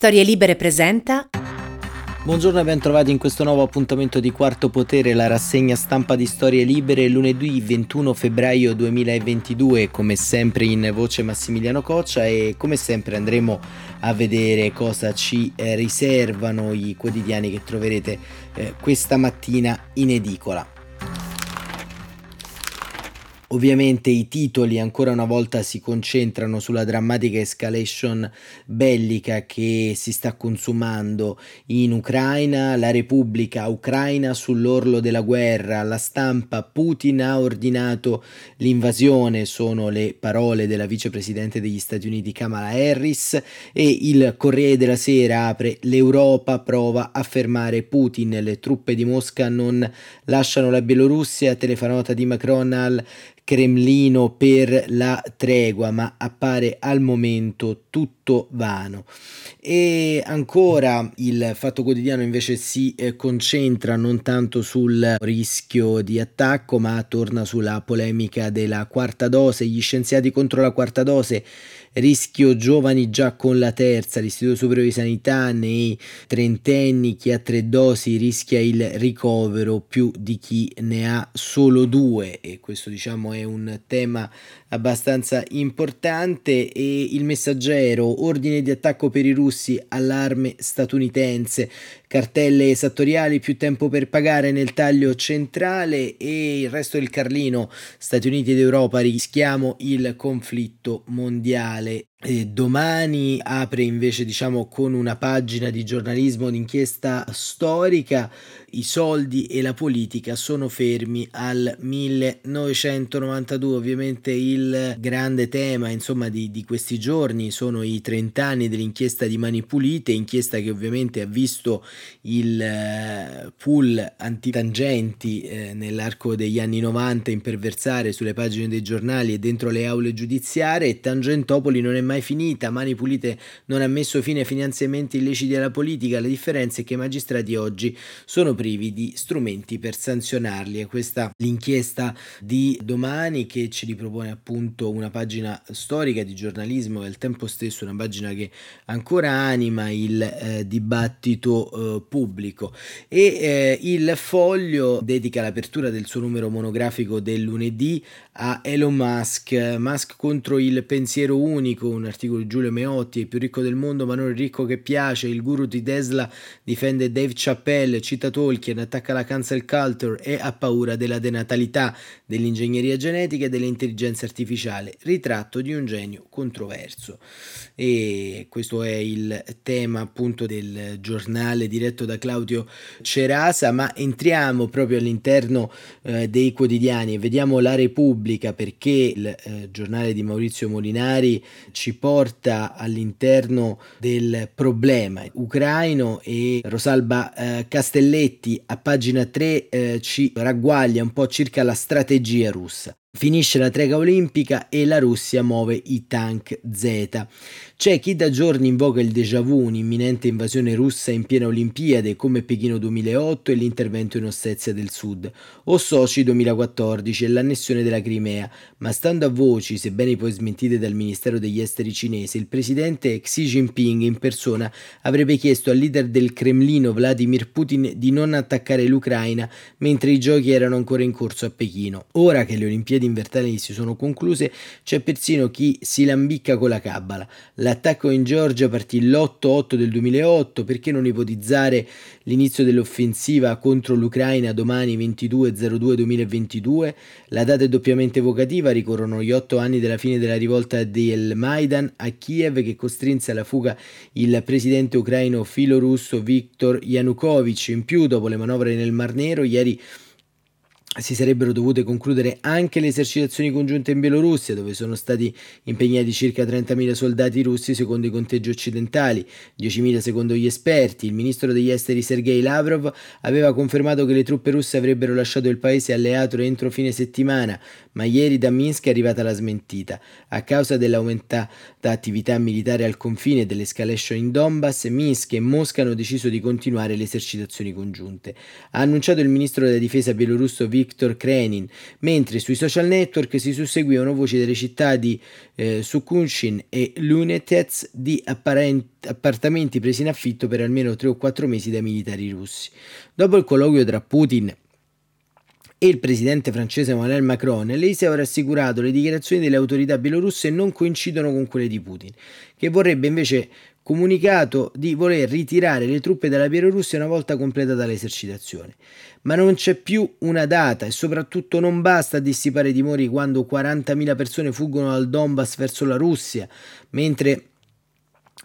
Storie Libere presenta. Buongiorno e ben trovati in questo nuovo appuntamento di Quarto Potere, la rassegna stampa di Storie Libere, lunedì 21 febbraio 2022, come sempre in voce Massimiliano Coccia e come sempre andremo a vedere cosa ci eh, riservano i quotidiani che troverete eh, questa mattina in edicola. Ovviamente i titoli ancora una volta si concentrano sulla drammatica escalation bellica che si sta consumando in Ucraina, la Repubblica Ucraina sull'orlo della guerra, la stampa Putin ha ordinato l'invasione, sono le parole della vicepresidente degli Stati Uniti Kamala Harris e il Corriere della Sera apre l'Europa prova a fermare Putin, le truppe di Mosca non lasciano la Bielorussia, telefonata di Macron al Cremlino per la tregua, ma appare al momento tutto vano. E ancora il Fatto Quotidiano invece si eh, concentra non tanto sul rischio di attacco, ma torna sulla polemica della quarta dose, gli scienziati contro la quarta dose rischio giovani già con la terza, l'Istituto Superiore di Sanità nei trentenni, chi ha tre dosi rischia il ricovero più di chi ne ha solo due. E questo diciamo è un tema abbastanza importante e il messaggero ordine di attacco per i russi allarme statunitense cartelle esattoriali più tempo per pagare nel taglio centrale e il resto del Carlino Stati Uniti ed Europa rischiamo il conflitto mondiale. E domani apre invece diciamo con una pagina di giornalismo d'inchiesta storica i soldi e la politica sono fermi al 1992 ovviamente il grande tema insomma di, di questi giorni sono i 30 anni dell'inchiesta di Mani Pulite inchiesta che ovviamente ha visto il eh, pool antitangenti eh, nell'arco degli anni 90 imperversare sulle pagine dei giornali e dentro le aule giudiziarie. E Tangentopoli non è mai finita, Mani Pulite non ha messo fine ai finanziamenti illeciti alla politica, la differenza è che i magistrati oggi sono privi di strumenti per sanzionarli. E questa l'inchiesta di domani che ci ripropone appunto una pagina storica di giornalismo e al tempo stesso una pagina che ancora anima il eh, dibattito eh, pubblico e eh, il foglio dedica l'apertura del suo numero monografico del lunedì a Elon Musk, Musk contro il pensiero unico, un articolo di Giulio Meotti, il più ricco del mondo ma non il ricco che piace, il guru di Tesla difende Dave Chappelle, cita Tolkien, attacca la cancel culture e ha paura della denatalità, dell'ingegneria genetica e dell'intelligenza artificiale, ritratto di un genio controverso. E questo è il tema appunto del giornale diretto da Claudio Cerasa, ma entriamo proprio all'interno eh, dei quotidiani e vediamo la Repubblica perché il eh, giornale di Maurizio Molinari ci porta all'interno del problema ucraino e Rosalba eh, Castelletti a pagina 3 eh, ci ragguaglia un po' circa la strategia russa. Finisce la trega olimpica e la Russia muove i tank Z. C'è chi da giorni invoca il déjà vu, un'imminente invasione russa in piena Olimpiade come Pechino 2008 e l'intervento in Ossetia del Sud, o Sochi 2014 e l'annessione della Crimea, ma stando a voci, sebbene poi smentite dal Ministero degli Esteri cinese, il presidente Xi Jinping in persona avrebbe chiesto al leader del Cremlino Vladimir Putin di non attaccare l'Ucraina mentre i giochi erano ancora in corso a Pechino. Ora che le Olimpiadi invernali si sono concluse, c'è persino chi si lambicca con la cabala. La L'attacco in Georgia partì l'8-8 del 2008, perché non ipotizzare l'inizio dell'offensiva contro l'Ucraina domani 22-02-2022? La data è doppiamente evocativa, ricorrono gli otto anni della fine della rivolta del Maidan a Kiev che costrinse alla fuga il presidente ucraino filorusso Viktor Yanukovych. In più, dopo le manovre nel Mar Nero, ieri si sarebbero dovute concludere anche le esercitazioni congiunte in Bielorussia, dove sono stati impegnati circa 30.000 soldati russi secondo i conteggi occidentali, 10.000 secondo gli esperti. Il ministro degli esteri Sergei Lavrov aveva confermato che le truppe russe avrebbero lasciato il paese alleato entro fine settimana, ma ieri da Minsk è arrivata la smentita. A causa dell'aumentata attività militare al confine e dell'escalation in Donbass, Minsk e Mosca hanno deciso di continuare le esercitazioni congiunte. Ha annunciato il ministro della difesa bielorusso Viktor Krenin, mentre sui social network si susseguivano voci delle città di eh, Sukunshin e Lunetez di appartamenti presi in affitto per almeno 3 o 4 mesi dai militari russi. Dopo il colloquio tra Putin e il presidente francese Emmanuel Macron, lei si è rassicurato le dichiarazioni delle autorità bielorusse non coincidono con quelle di Putin, che vorrebbe invece comunicato di voler ritirare le truppe dalla Bielorussia una volta completata l'esercitazione. Ma non c'è più una data e soprattutto non basta dissipare i timori quando 40.000 persone fuggono dal Donbass verso la Russia, mentre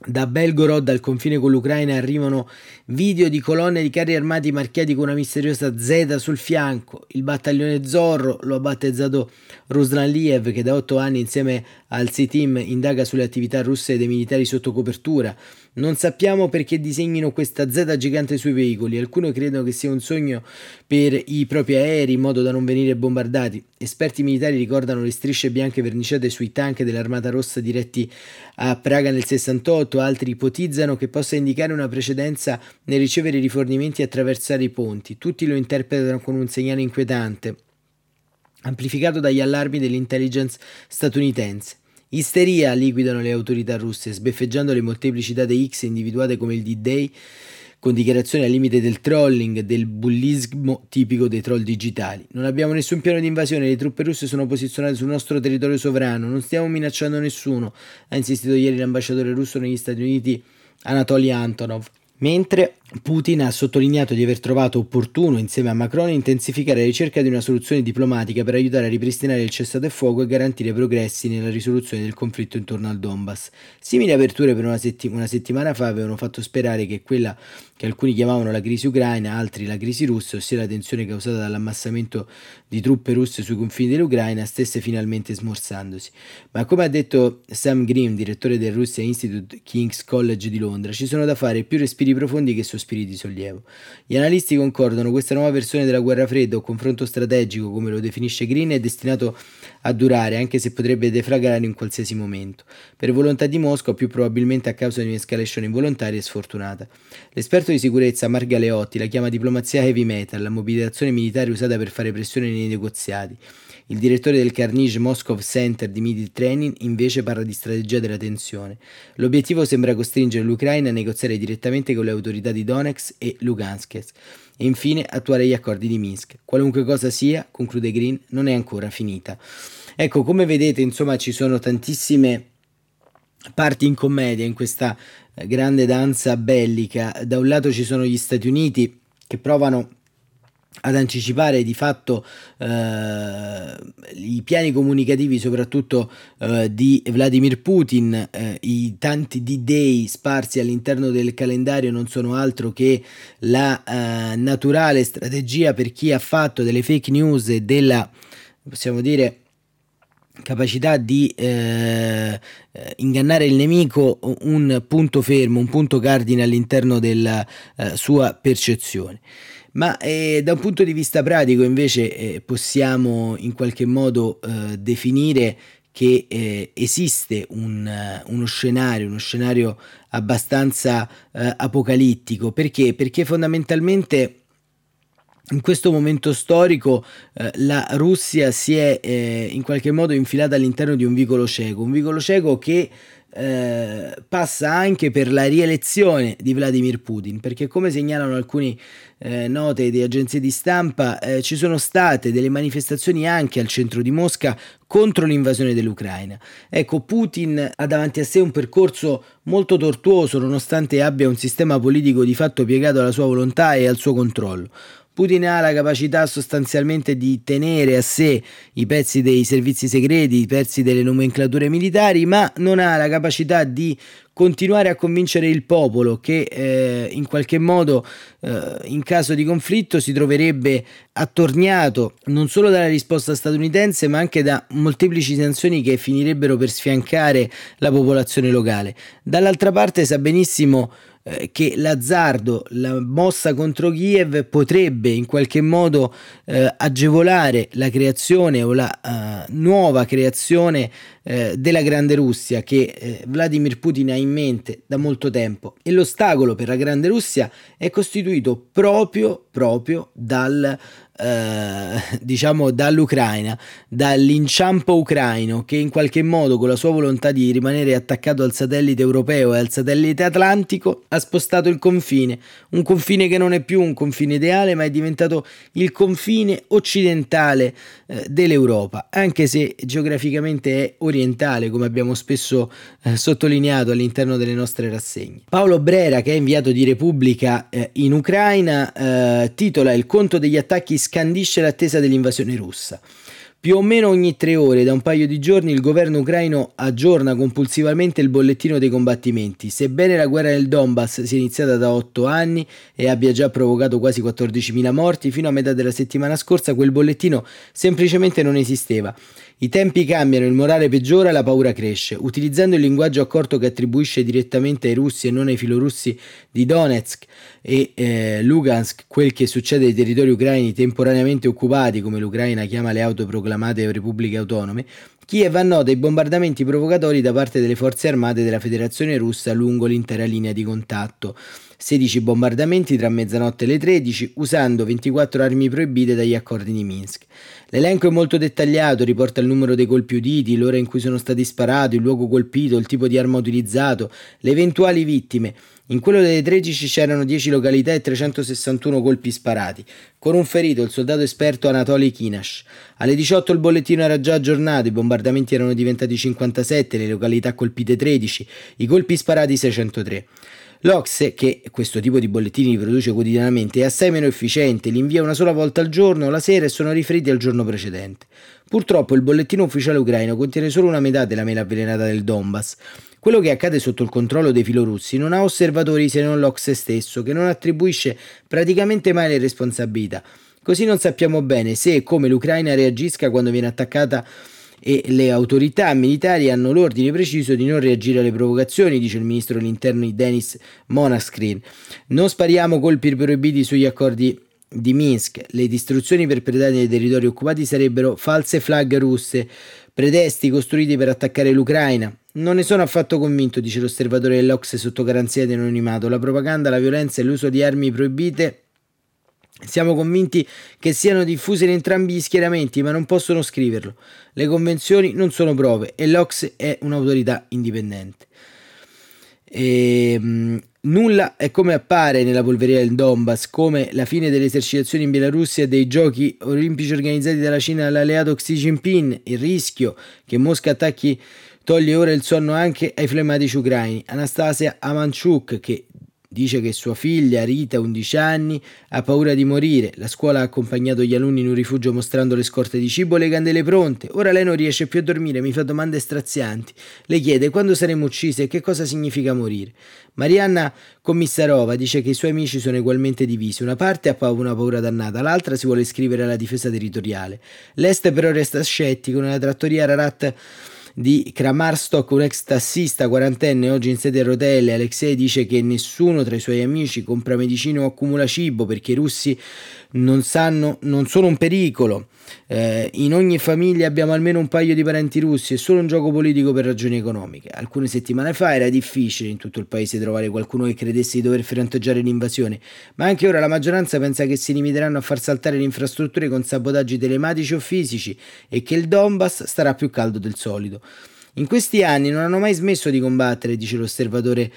da Belgorod al confine con l'Ucraina arrivano video di colonne di carri armati marchiati con una misteriosa Z sul fianco. Il battaglione Zorro lo ha battezzato Ruslan Liev che da otto anni insieme al C-Team indaga sulle attività russe dei militari sotto copertura. Non sappiamo perché disegnino questa Z gigante sui veicoli, alcuni credono che sia un sogno per i propri aerei in modo da non venire bombardati. Esperti militari ricordano le strisce bianche verniciate sui tank dell'Armata Rossa diretti a Praga nel 68, altri ipotizzano che possa indicare una precedenza nel ricevere rifornimenti attraversare i ponti. Tutti lo interpretano con un segnale inquietante, amplificato dagli allarmi dell'intelligence statunitense. Isteria liquidano le autorità russe, sbeffeggiando le molteplici date X individuate come il D-Day, con dichiarazioni al limite del trolling, del bullismo tipico dei troll digitali. Non abbiamo nessun piano di invasione, le truppe russe sono posizionate sul nostro territorio sovrano, non stiamo minacciando nessuno, ha insistito ieri l'ambasciatore russo negli Stati Uniti Anatoly Antonov. Mentre Putin ha sottolineato di aver trovato opportuno, insieme a Macron, intensificare la ricerca di una soluzione diplomatica per aiutare a ripristinare il cessate fuoco e garantire progressi nella risoluzione del conflitto intorno al Donbass. Simili aperture per una, setti- una settimana fa avevano fatto sperare che quella che alcuni chiamavano la crisi ucraina, altri la crisi russa, ossia la tensione causata dall'ammassamento di truppe russe sui confini dell'Ucraina, stesse finalmente smorzandosi. Ma come ha detto Sam Grimm, direttore del Russia Institute King's College di Londra, ci sono da fare più respiri profondi che sospiri di sollievo. Gli analisti concordano questa nuova versione della guerra fredda o confronto strategico, come lo definisce Green, è destinato a durare, anche se potrebbe deflagrare in qualsiasi momento. Per volontà di Mosca o più probabilmente a causa di un'escalation involontaria e sfortunata. L'esperto di sicurezza Mark Galeotti la chiama diplomazia heavy metal, la mobilitazione militare usata per fare pressione nei negoziati. Il direttore del Carnegie Moscow Center di Midi Training invece parla di strategia della tensione. L'obiettivo sembra costringere l'Ucraina a negoziare direttamente con le autorità di Donetsk e Lugansk e infine attuare gli accordi di Minsk. Qualunque cosa sia, conclude Green, non è ancora finita. Ecco, come vedete, insomma, ci sono tantissime parti in commedia in questa eh, grande danza bellica. Da un lato ci sono gli Stati Uniti che provano ad anticipare di fatto eh, i piani comunicativi soprattutto eh, di Vladimir Putin, eh, i tanti D-Day sparsi all'interno del calendario non sono altro che la eh, naturale strategia per chi ha fatto delle fake news e della, possiamo dire, capacità di eh, ingannare il nemico un punto fermo, un punto cardine all'interno della eh, sua percezione. Ma eh, da un punto di vista pratico invece eh, possiamo in qualche modo eh, definire che eh, esiste un, uno scenario, uno scenario abbastanza eh, apocalittico. Perché? Perché fondamentalmente in questo momento storico eh, la Russia si è eh, in qualche modo infilata all'interno di un vicolo cieco, un vicolo cieco che eh, passa anche per la rielezione di Vladimir Putin, perché come segnalano alcune eh, note di agenzie di stampa, eh, ci sono state delle manifestazioni anche al centro di Mosca contro l'invasione dell'Ucraina. Ecco, Putin ha davanti a sé un percorso molto tortuoso, nonostante abbia un sistema politico di fatto piegato alla sua volontà e al suo controllo. Putin ha la capacità sostanzialmente di tenere a sé i pezzi dei servizi segreti, i pezzi delle nomenclature militari, ma non ha la capacità di continuare a convincere il popolo che eh, in qualche modo eh, in caso di conflitto si troverebbe attorniato non solo dalla risposta statunitense ma anche da molteplici sanzioni che finirebbero per sfiancare la popolazione locale. Dall'altra parte sa benissimo eh, che l'azzardo, la mossa contro Kiev potrebbe in qualche modo eh, agevolare la creazione o la uh, nuova creazione eh, della Grande Russia che eh, Vladimir Putin ha in mente da molto tempo. E l'ostacolo per la Grande Russia è costituito proprio, proprio dal eh, diciamo dall'Ucraina, dall'inciampo ucraino che in qualche modo con la sua volontà di rimanere attaccato al satellite europeo e al satellite atlantico ha spostato il confine, un confine che non è più un confine ideale ma è diventato il confine occidentale eh, dell'Europa, anche se geograficamente è orientale come abbiamo spesso eh, sottolineato all'interno delle nostre rassegne. Paolo Brera che è inviato di Repubblica eh, in Ucraina eh, titola il conto degli attacchi scandisce l'attesa dell'invasione russa. Più o meno ogni tre ore da un paio di giorni il governo ucraino aggiorna compulsivamente il bollettino dei combattimenti. Sebbene la guerra nel Donbass sia iniziata da otto anni e abbia già provocato quasi 14.000 morti, fino a metà della settimana scorsa quel bollettino semplicemente non esisteva. I tempi cambiano, il morale peggiora la paura cresce. Utilizzando il linguaggio accorto che attribuisce direttamente ai russi e non ai filorussi di Donetsk e eh, Lugansk quel che succede ai territori ucraini temporaneamente occupati, come l'Ucraina chiama le autoproclamate repubbliche autonome, Kiev annota i bombardamenti provocatori da parte delle forze armate della Federazione russa lungo l'intera linea di contatto. 16 bombardamenti tra mezzanotte e le 13, usando 24 armi proibite dagli accordi di Minsk. L'elenco è molto dettagliato, riporta il numero dei colpi uditi, l'ora in cui sono stati sparati, il luogo colpito, il tipo di arma utilizzato, le eventuali vittime. In quello delle 13 c'erano 10 località e 361 colpi sparati, con un ferito, il soldato esperto Anatoly Kinash. Alle 18 il bollettino era già aggiornato, i bombardamenti erano diventati 57, le località colpite 13, i colpi sparati 603. L'Ocse, che questo tipo di bollettini produce quotidianamente, è assai meno efficiente, li invia una sola volta al giorno, la sera e sono riferiti al giorno precedente. Purtroppo il bollettino ufficiale ucraino contiene solo una metà della mela avvelenata del Donbass. Quello che accade sotto il controllo dei filorussi non ha osservatori se non l'Ocse stesso, che non attribuisce praticamente mai le responsabilità. Così non sappiamo bene se e come l'Ucraina reagisca quando viene attaccata e le autorità militari hanno l'ordine preciso di non reagire alle provocazioni, dice il ministro dell'interno Denis Monaskrin. Non spariamo colpi proibiti sugli accordi di Minsk. Le distruzioni perpetrate nei territori occupati sarebbero false flag russe, pretesti costruiti per attaccare l'Ucraina. Non ne sono affatto convinto, dice l'osservatore dell'Ox sotto garanzia di anonimato. La propaganda, la violenza e l'uso di armi proibite siamo convinti che siano diffuse in entrambi gli schieramenti, ma non possono scriverlo. Le convenzioni non sono prove e l'Ox è un'autorità indipendente. E, ehm, mh, nulla è come appare nella polveria del Donbass, come la fine delle esercitazioni in Bielorussia e dei giochi olimpici organizzati dalla Cina all'alleato Xi Jinping, il rischio che Mosca attacchi toglie ora il sonno anche ai flematici ucraini. Anastasia Amanchuk, che Dice che sua figlia, Rita, 11 anni, ha paura di morire. La scuola ha accompagnato gli alunni in un rifugio mostrando le scorte di cibo e le candele pronte. Ora lei non riesce più a dormire, mi fa domande strazianti. Le chiede quando saremo uccise e che cosa significa morire. Marianna Commissarova dice che i suoi amici sono ugualmente divisi. Una parte ha una paura dannata, l'altra si vuole iscrivere alla difesa territoriale. L'Est però resta scettico. Nella trattoria Rarat di Kramarstock, un ex tassista quarantenne oggi in sede a rotelle. Alexei dice che nessuno tra i suoi amici compra medicine o accumula cibo perché i russi non, sanno, non sono un pericolo. Eh, in ogni famiglia abbiamo almeno un paio di parenti russi, è solo un gioco politico per ragioni economiche. Alcune settimane fa era difficile in tutto il paese trovare qualcuno che credesse di dover fronteggiare l'invasione, ma anche ora la maggioranza pensa che si limiteranno a far saltare le infrastrutture con sabotaggi telematici o fisici e che il Donbass starà più caldo del solito. In questi anni non hanno mai smesso di combattere, dice l'osservatore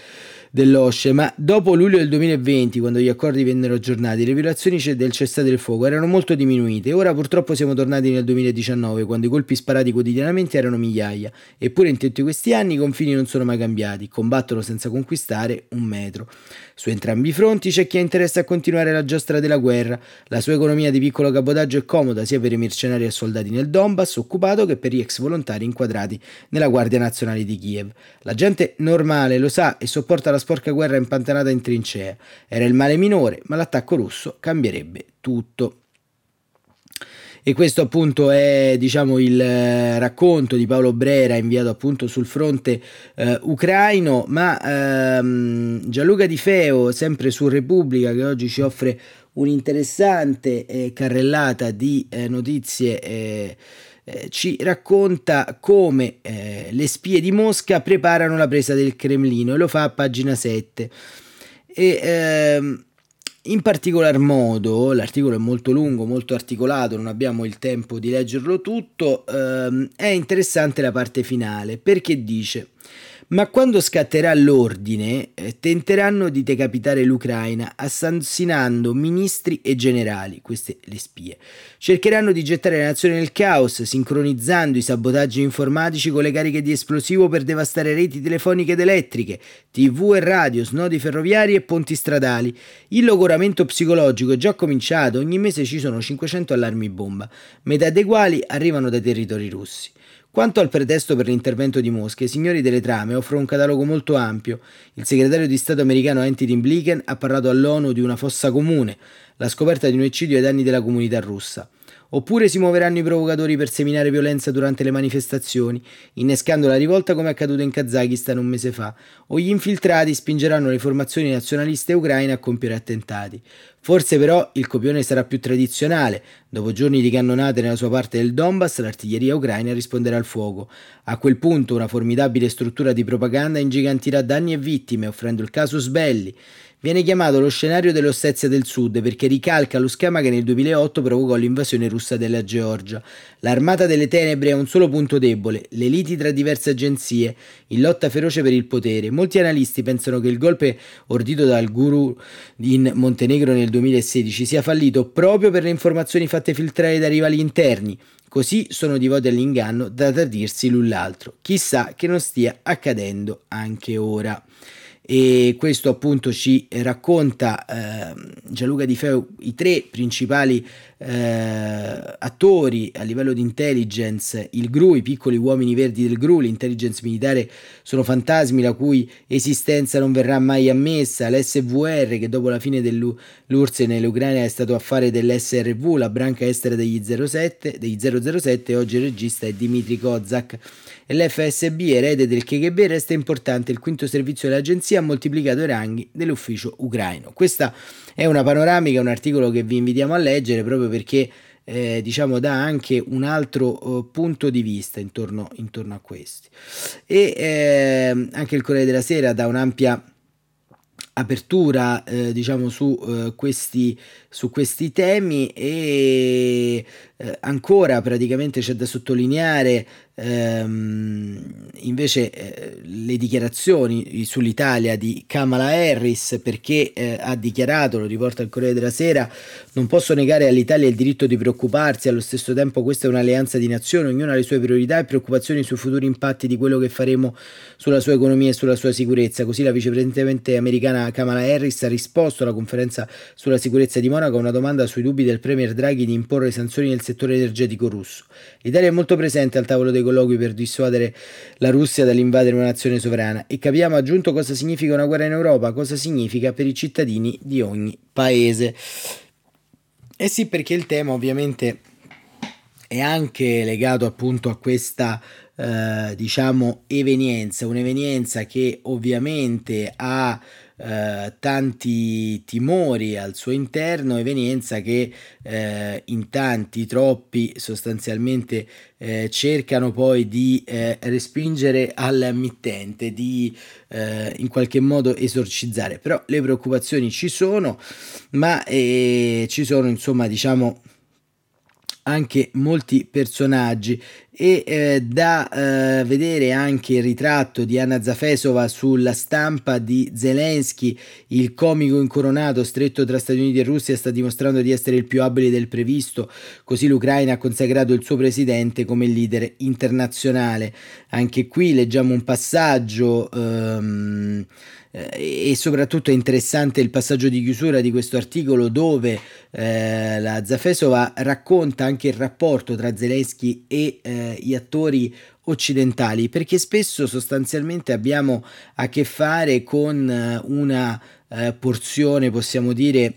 dell'OSCE, ma dopo luglio del 2020, quando gli accordi vennero aggiornati, le violazioni del cessate del fuoco erano molto diminuite. Ora purtroppo siamo tornati nel 2019, quando i colpi sparati quotidianamente erano migliaia. Eppure in tutti questi anni i confini non sono mai cambiati, combattono senza conquistare un metro. Su entrambi i fronti c'è chi ha interesse a continuare la giostra della guerra. La sua economia di piccolo cabotaggio è comoda sia per i mercenari e soldati nel Donbass occupato che per gli ex volontari inquadrati nella Guardia Nazionale di Kiev. La gente normale lo sa e sopporta la sporca guerra impantanata in trincea. Era il male minore, ma l'attacco russo cambierebbe tutto. e questo appunto è diciamo il eh, racconto di Paolo Brera inviato appunto sul fronte eh, ucraino ma ehm, Gianluca Di Feo sempre su Repubblica che oggi ci offre un'interessante eh, carrellata di eh, notizie eh, ci racconta come eh, le spie di Mosca preparano la presa del Cremlino e lo fa a pagina 7. E, ehm, in particolar modo, l'articolo è molto lungo, molto articolato, non abbiamo il tempo di leggerlo tutto, ehm, è interessante la parte finale perché dice ma quando scatterà l'ordine, eh, tenteranno di decapitare l'Ucraina assassinando ministri e generali, queste le spie. Cercheranno di gettare le nazioni nel caos, sincronizzando i sabotaggi informatici con le cariche di esplosivo per devastare reti telefoniche ed elettriche, tv e radio, snodi ferroviari e ponti stradali. Il logoramento psicologico è già cominciato, ogni mese ci sono 500 allarmi bomba, metà dei quali arrivano dai territori russi. Quanto al pretesto per l'intervento di Mosca, i signori delle trame offrono un catalogo molto ampio. Il segretario di Stato americano Anthony Blinken ha parlato all'ONU di una fossa comune, la scoperta di un eccidio ai danni della comunità russa. Oppure si muoveranno i provocatori per seminare violenza durante le manifestazioni, innescando la rivolta come accaduto in Kazakistan un mese fa, o gli infiltrati spingeranno le formazioni nazionaliste ucraine a compiere attentati. Forse però il copione sarà più tradizionale. Dopo giorni di cannonate nella sua parte del Donbass, l'artiglieria ucraina risponderà al fuoco. A quel punto una formidabile struttura di propaganda ingigantirà danni e vittime, offrendo il casus belli. Viene chiamato lo scenario dell'Ossetia del Sud perché ricalca lo schema che nel 2008 provocò l'invasione russa della Georgia. L'armata delle tenebre ha un solo punto debole, le liti tra diverse agenzie, in lotta feroce per il potere. Molti analisti pensano che il golpe ordito dal guru in Montenegro nel 2016 sia fallito proprio per le informazioni fatte filtrare dai rivali interni. Così sono divoti all'inganno da tradirsi l'un l'altro. Chissà che non stia accadendo anche ora e questo appunto ci racconta eh, Gianluca Di Feo i tre principali eh, attori a livello di intelligence, il GRU, i piccoli uomini verdi del GRU, l'intelligence militare sono fantasmi la cui esistenza non verrà mai ammessa, l'SVR che dopo la fine dell'URSS nell'Ucraina è stato affare dell'SRV, la branca estera degli, 07, degli 007 oggi il regista è Dimitri Kozak l'FSB erede del KGB resta importante, il quinto servizio dell'agenzia ha moltiplicato i ranghi dell'ufficio ucraino. Questa è una panoramica, un articolo che vi invitiamo a leggere proprio perché eh, diciamo dà anche un altro uh, punto di vista intorno, intorno a questi. E eh, anche il Corriere della Sera dà un'ampia apertura eh, diciamo su, uh, questi, su questi temi e eh, ancora praticamente c'è da sottolineare ehm, invece eh, le dichiarazioni sull'Italia di Kamala Harris perché eh, ha dichiarato, lo riporta il Corriere della Sera, non posso negare all'Italia il diritto di preoccuparsi, allo stesso tempo questa è un'alleanza di nazioni, ognuno ha le sue priorità e preoccupazioni sui futuri impatti di quello che faremo sulla sua economia e sulla sua sicurezza. Così la vicepresidente americana Kamala Harris ha risposto alla conferenza sulla sicurezza di Monaco a una domanda sui dubbi del Premier Draghi di imporre sanzioni nel settore energetico russo. L'Italia è molto presente al tavolo dei colloqui per dissuadere la Russia dall'invadere una nazione sovrana e capiamo aggiunto cosa significa una guerra in Europa, cosa significa per i cittadini di ogni paese. Eh sì, perché il tema ovviamente è anche legato appunto a questa eh, diciamo evenienza, un'evenienza che ovviamente ha eh, tanti timori al suo interno, evenienza che eh, in tanti, troppi sostanzialmente eh, cercano poi di eh, respingere al mittente, di eh, in qualche modo esorcizzare. Però le preoccupazioni ci sono, ma ci sono insomma diciamo anche molti personaggi e eh, da eh, vedere anche il ritratto di Anna Zafesova sulla stampa di Zelensky, il comico incoronato stretto tra Stati Uniti e Russia sta dimostrando di essere il più abile del previsto, così l'Ucraina ha consacrato il suo presidente come leader internazionale. Anche qui leggiamo un passaggio ehm, eh, e soprattutto è interessante il passaggio di chiusura di questo articolo dove eh, la Zafesova racconta anche il rapporto tra Zelensky e eh, gli attori occidentali perché spesso sostanzialmente abbiamo a che fare con eh, una eh, porzione possiamo dire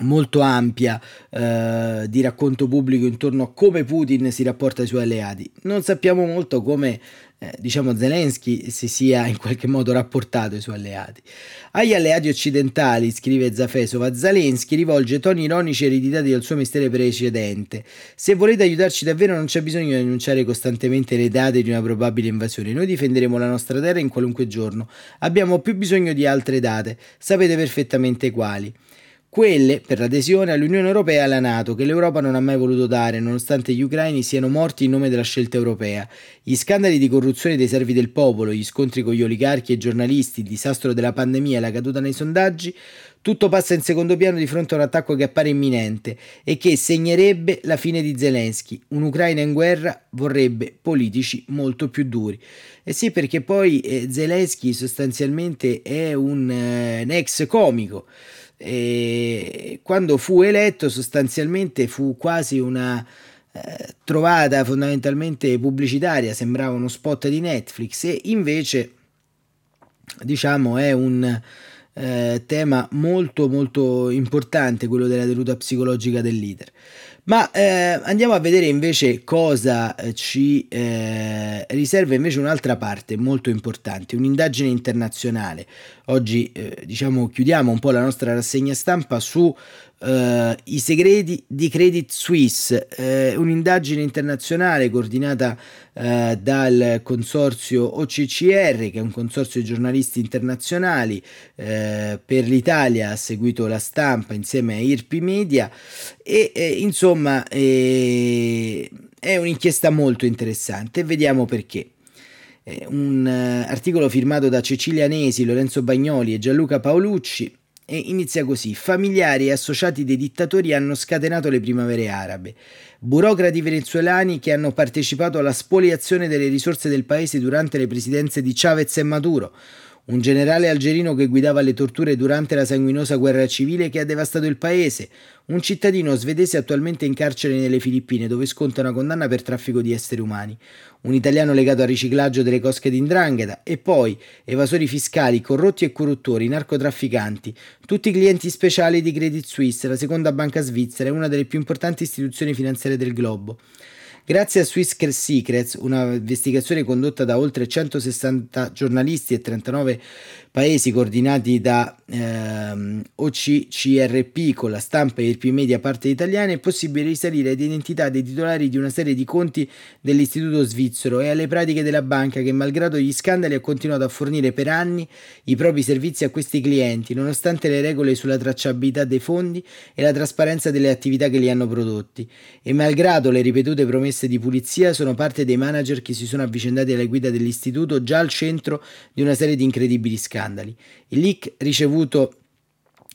molto ampia eh, di racconto pubblico intorno a come Putin si rapporta ai suoi alleati. Non sappiamo molto come eh, diciamo Zelensky si sia in qualche modo rapportato ai suoi alleati. Agli alleati occidentali, scrive Zafesova, Zelensky rivolge toni ironici ereditati dal suo mestiere precedente. Se volete aiutarci davvero non c'è bisogno di annunciare costantemente le date di una probabile invasione. Noi difenderemo la nostra terra in qualunque giorno. Abbiamo più bisogno di altre date. Sapete perfettamente quali quelle per l'adesione all'Unione Europea e alla Nato, che l'Europa non ha mai voluto dare, nonostante gli ucraini siano morti in nome della scelta europea. Gli scandali di corruzione dei servi del popolo, gli scontri con gli oligarchi e giornalisti, il disastro della pandemia e la caduta nei sondaggi, tutto passa in secondo piano di fronte a un attacco che appare imminente e che segnerebbe la fine di Zelensky. Un'Ucraina in guerra vorrebbe politici molto più duri. E sì, perché poi eh, Zelensky sostanzialmente è un, eh, un ex comico e quando fu eletto sostanzialmente fu quasi una eh, trovata fondamentalmente pubblicitaria, sembrava uno spot di Netflix e invece diciamo è un eh, tema molto molto importante quello della tenuta psicologica del leader. Ma eh, andiamo a vedere invece cosa eh, ci eh, riserva invece un'altra parte molto importante, un'indagine internazionale. Oggi eh, diciamo chiudiamo un po' la nostra rassegna stampa su Uh, I segreti di Credit Suisse, uh, un'indagine internazionale coordinata uh, dal consorzio OCCR, che è un consorzio di giornalisti internazionali. per l'Italia ha seguito la stampa insieme a IRPI Media e insomma è un'inchiesta molto interessante. Vediamo perché un articolo firmato da Cecilia Nesi, Lorenzo Bagnoli e Gianluca Paolucci e inizia così. Familiari e associati dei dittatori hanno scatenato le primavere arabe. Burocrati venezuelani che hanno partecipato alla spoliazione delle risorse del paese durante le presidenze di Chavez e Maduro un generale algerino che guidava le torture durante la sanguinosa guerra civile che ha devastato il paese, un cittadino svedese attualmente in carcere nelle Filippine dove sconta una condanna per traffico di esseri umani, un italiano legato al riciclaggio delle cosche d'Indrangheta e poi evasori fiscali, corrotti e corruttori, narcotrafficanti, tutti clienti speciali di Credit Suisse, la seconda banca svizzera e una delle più importanti istituzioni finanziarie del globo. Grazie a Swiss Secrets, una investigazione condotta da oltre 160 giornalisti e 39 paesi coordinati da ehm, OCCRP con la stampa e il più media parte italiana, è possibile risalire ad identità dei titolari di una serie di conti dell'istituto svizzero e alle pratiche della banca che, malgrado gli scandali, ha continuato a fornire per anni i propri servizi a questi clienti, nonostante le regole sulla tracciabilità dei fondi e la trasparenza delle attività che li hanno prodotti. E malgrado le ripetute promesse di pulizia, sono parte dei manager che si sono avvicendati alla guida dell'istituto già al centro di una serie di incredibili scandali. Il leak ricevuto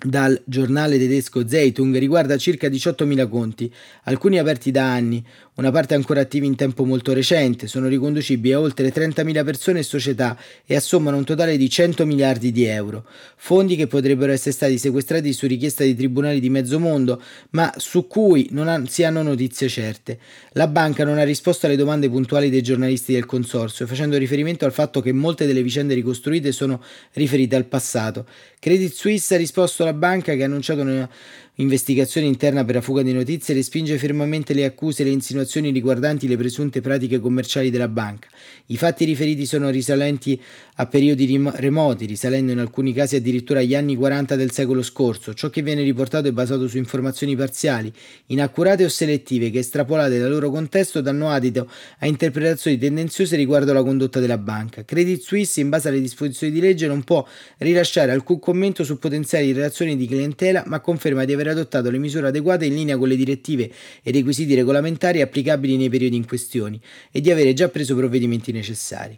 dal giornale tedesco Zeitung riguarda circa 18.000 conti, alcuni aperti da anni, una parte ancora attiva in tempo molto recente, sono riconducibili a oltre 30.000 persone e società e assommano un totale di 100 miliardi di euro, fondi che potrebbero essere stati sequestrati su richiesta di tribunali di mezzo mondo, ma su cui non ha, si hanno notizie certe. La banca non ha risposto alle domande puntuali dei giornalisti del consorzio, facendo riferimento al fatto che molte delle vicende ricostruite sono riferite al passato. Credit Suisse ha risposto alla banca che ha annunciato una investigazione interna per la fuga di notizie respinge fermamente le accuse e le insinuazioni riguardanti le presunte pratiche commerciali della banca. I fatti riferiti sono risalenti a periodi remoti, risalendo in alcuni casi addirittura agli anni 40 del secolo scorso. Ciò che viene riportato è basato su informazioni parziali, inaccurate o selettive, che estrapolate dal loro contesto danno adito a interpretazioni tendenziose riguardo alla condotta della banca. Credit Suisse, in base alle disposizioni di legge, non può rilasciare alcun commento su potenziali relazioni di clientela, ma conferma di aver aver adottato le misure adeguate in linea con le direttive e requisiti regolamentari applicabili nei periodi in questione e di avere già preso provvedimenti necessari.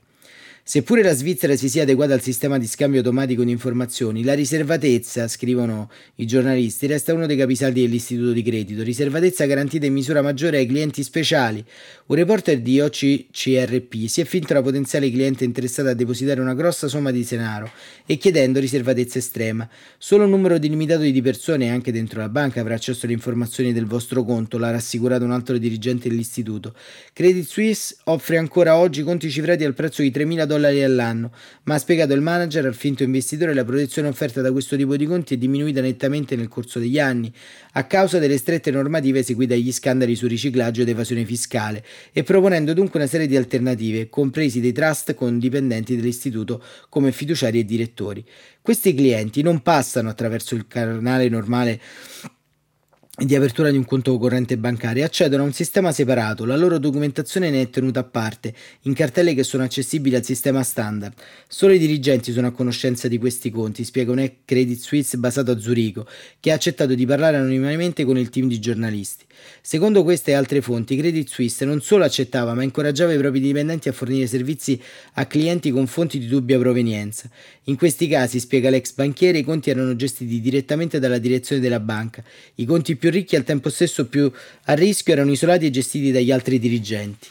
Seppure la Svizzera si sia adeguata al sistema di scambio automatico di informazioni, la riservatezza, scrivono i giornalisti, resta uno dei capisaldi dell'istituto di credito. Riservatezza garantita in misura maggiore ai clienti speciali. Un reporter di OCCRP si è finto da potenziale cliente interessato a depositare una grossa somma di denaro e chiedendo riservatezza estrema. Solo un numero delimitato di persone, anche dentro la banca, avrà accesso alle informazioni del vostro conto, l'ha rassicurato un altro dirigente dell'istituto. Credit Suisse offre ancora oggi conti cifrati al prezzo di 3.000 dollari dollari all'anno, ma ha spiegato il manager al finto investitore la protezione offerta da questo tipo di conti è diminuita nettamente nel corso degli anni, a causa delle strette normative seguite agli scandali su riciclaggio ed evasione fiscale, e proponendo dunque una serie di alternative, compresi dei trust con dipendenti dell'istituto come fiduciari e direttori. Questi clienti non passano attraverso il canale normale di apertura di un conto corrente bancario accedono a un sistema separato, la loro documentazione ne è tenuta a parte, in cartelle che sono accessibili al sistema standard. Solo i dirigenti sono a conoscenza di questi conti, spiega un Credit Suisse basato a Zurigo, che ha accettato di parlare anonimamente con il team di giornalisti. Secondo queste e altre fonti, Credit Suisse non solo accettava, ma incoraggiava i propri dipendenti a fornire servizi a clienti con fonti di dubbia provenienza. In questi casi, spiega l'ex banchiere, i conti erano gestiti direttamente dalla direzione della banca. I conti più ricchi e al tempo stesso più a rischio erano isolati e gestiti dagli altri dirigenti.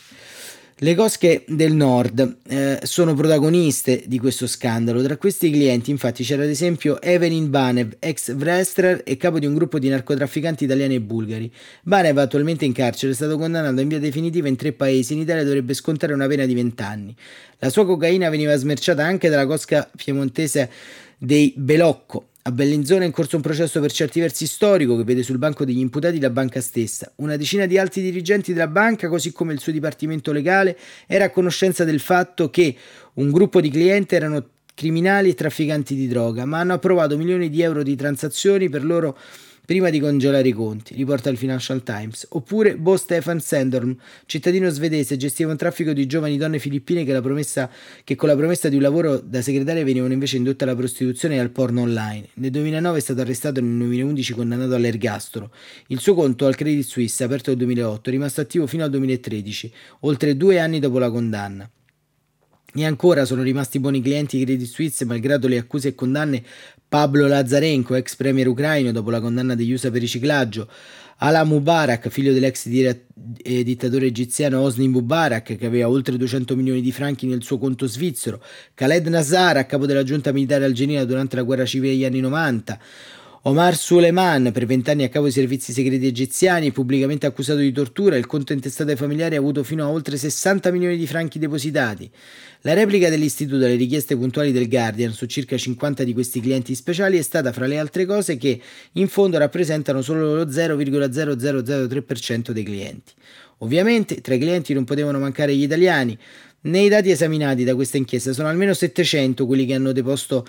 Le cosche del nord eh, sono protagoniste di questo scandalo. Tra questi clienti, infatti, c'era ad esempio Evelyn Banev, ex wrestler e capo di un gruppo di narcotrafficanti italiani e bulgari. Banev, attualmente in carcere, è stato condannato in via definitiva in tre paesi. In Italia dovrebbe scontare una pena di vent'anni. La sua cocaina veniva smerciata anche dalla cosca piemontese dei Belocco, a Bellinzona è in corso un processo per certi versi storico che vede sul banco degli imputati la banca stessa. Una decina di alti dirigenti della banca, così come il suo dipartimento legale, era a conoscenza del fatto che un gruppo di clienti erano criminali e trafficanti di droga, ma hanno approvato milioni di euro di transazioni per loro prima di congelare i conti, riporta il Financial Times. Oppure Bo Stefan Sandorm, cittadino svedese, gestiva un traffico di giovani donne filippine che, promessa, che, con la promessa di un lavoro da segretaria venivano invece indotte alla prostituzione e al porno online. Nel 2009 è stato arrestato e nel 2011 condannato all'ergastolo. Il suo conto al Credit Suisse, aperto nel 2008, è rimasto attivo fino al 2013, oltre due anni dopo la condanna. E ancora sono rimasti buoni clienti di Credit Suisse malgrado le accuse e condanne Pablo Lazarenko, ex premier ucraino dopo la condanna degli USA per riciclaggio, Ala Mubarak, figlio dell'ex eh, dittatore egiziano Hosni Mubarak, che aveva oltre 200 milioni di franchi nel suo conto svizzero, Khaled Nazar, a capo della giunta militare algerina durante la guerra civile degli anni 90, Omar Suleiman, per vent'anni a capo dei servizi segreti egiziani, pubblicamente accusato di tortura, il conto intestato ai familiari ha avuto fino a oltre 60 milioni di franchi depositati. La replica dell'istituto alle richieste puntuali del Guardian su circa 50 di questi clienti speciali è stata, fra le altre cose, che in fondo rappresentano solo lo 0,0003% dei clienti. Ovviamente tra i clienti non potevano mancare gli italiani. Nei dati esaminati da questa inchiesta sono almeno 700 quelli che hanno deposto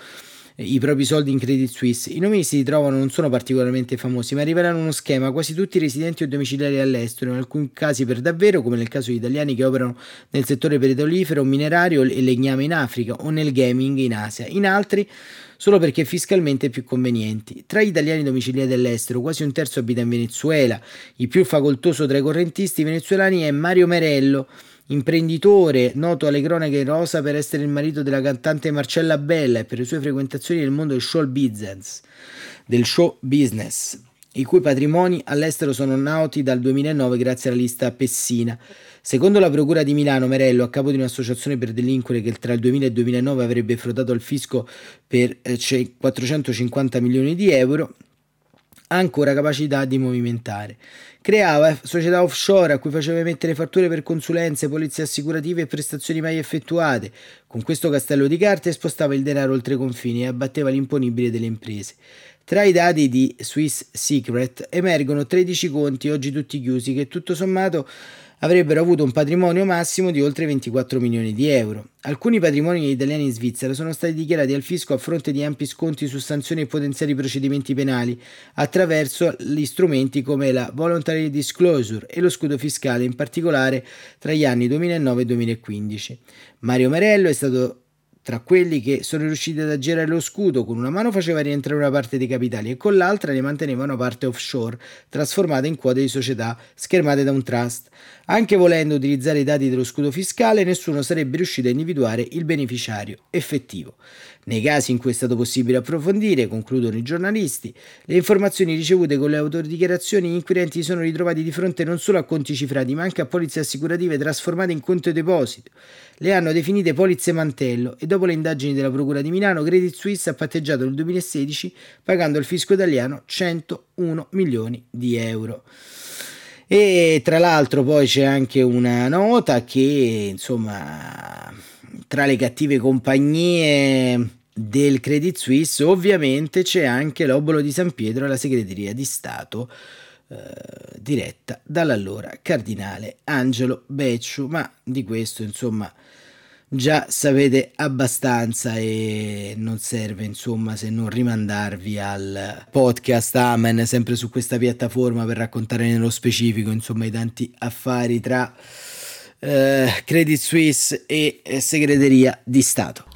i propri soldi in Credit Suisse. I nomi si trovano non sono particolarmente famosi, ma rivelano uno schema quasi tutti residenti o domiciliari all'estero, in alcuni casi per davvero, come nel caso di italiani che operano nel settore petrolifero, minerario e legname in Africa o nel gaming in Asia. In altri solo perché fiscalmente più convenienti. Tra gli italiani domiciliati all'estero, quasi un terzo abita in Venezuela. Il più facoltoso tra i correntisti venezuelani è Mario Merello, Imprenditore, noto alle cronache rosa per essere il marito della cantante Marcella Bella e per le sue frequentazioni nel mondo del show business, del show business, i cui patrimoni all'estero sono noti dal 2009 grazie alla lista Pessina. Secondo la Procura di Milano, Merello, a capo di un'associazione per delinquere che tra il 2000 e il 2009 avrebbe frodato al fisco per 450 eh, milioni di euro, ancora capacità di movimentare. Creava società offshore a cui faceva emettere fatture per consulenze, polizie assicurative e prestazioni mai effettuate. Con questo castello di carte spostava il denaro oltre i confini e abbatteva l'imponibile delle imprese. Tra i dati di Swiss Secret emergono 13 conti, oggi tutti chiusi, che tutto sommato avrebbero avuto un patrimonio massimo di oltre 24 milioni di euro. Alcuni patrimoni degli italiani in Svizzera sono stati dichiarati al fisco a fronte di ampi sconti su sanzioni e potenziali procedimenti penali attraverso gli strumenti come la voluntary disclosure e lo scudo fiscale, in particolare tra gli anni 2009 e 2015. Mario Marello è stato tra quelli che sono riusciti ad aggirare lo scudo, con una mano faceva rientrare una parte dei capitali e con l'altra ne manteneva una parte offshore, trasformata in quote di società schermate da un trust. Anche volendo utilizzare i dati dello scudo fiscale, nessuno sarebbe riuscito a individuare il beneficiario effettivo. Nei casi in cui è stato possibile approfondire, concludono i giornalisti, le informazioni ricevute con le autodichiarazioni, gli inquirenti sono ritrovati di fronte non solo a conti cifrati, ma anche a polizze assicurative trasformate in conto deposito. Le hanno definite polizze mantello e dopo le indagini della Procura di Milano, Credit Suisse ha patteggiato nel 2016 pagando al fisco italiano 101 milioni di euro. E tra l'altro poi c'è anche una nota che insomma tra le cattive compagnie del Credit Suisse ovviamente c'è anche l'Obolo di San Pietro e la segreteria di Stato eh, diretta dall'allora cardinale Angelo Becciu, ma di questo insomma già sapete abbastanza e non serve insomma se non rimandarvi al podcast Amen sempre su questa piattaforma per raccontare nello specifico insomma i tanti affari tra eh, Credit Suisse e eh, segreteria di Stato.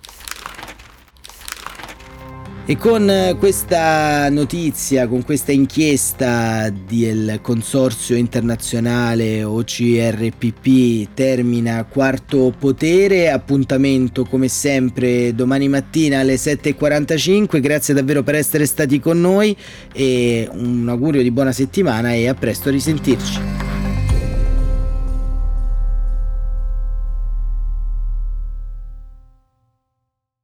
E con eh, questa notizia, con questa inchiesta del consorzio internazionale OCRPP termina quarto potere, appuntamento come sempre domani mattina alle 7.45, grazie davvero per essere stati con noi e un augurio di buona settimana e a presto risentirci.